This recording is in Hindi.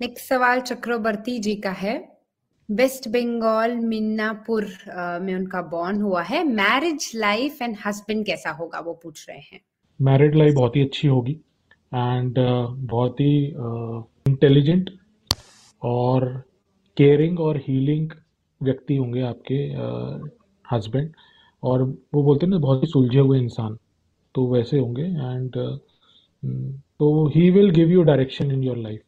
नेक्स्ट सवाल चक्रवर्ती जी का है। वेस्ट बंगाल मिन्नापुर में उनका बॉर्न हुआ है। मैरिज लाइफ एंड हस्बैंड कैसा होगा वो पूछ रहे हैं। मैरिड लाइफ बहुत ही अच्छी होगी एंड uh, बहुत ही इंटेलिजेंट uh, और केयरिंग और हीलिंग व्यक्ति होंगे आपके हस्बैंड uh, और वो बोलते हैं ना बहुत ही सुलझे हुए इंसान तो वैसे होंगे एंड हम्म, तो he will give you direction in your life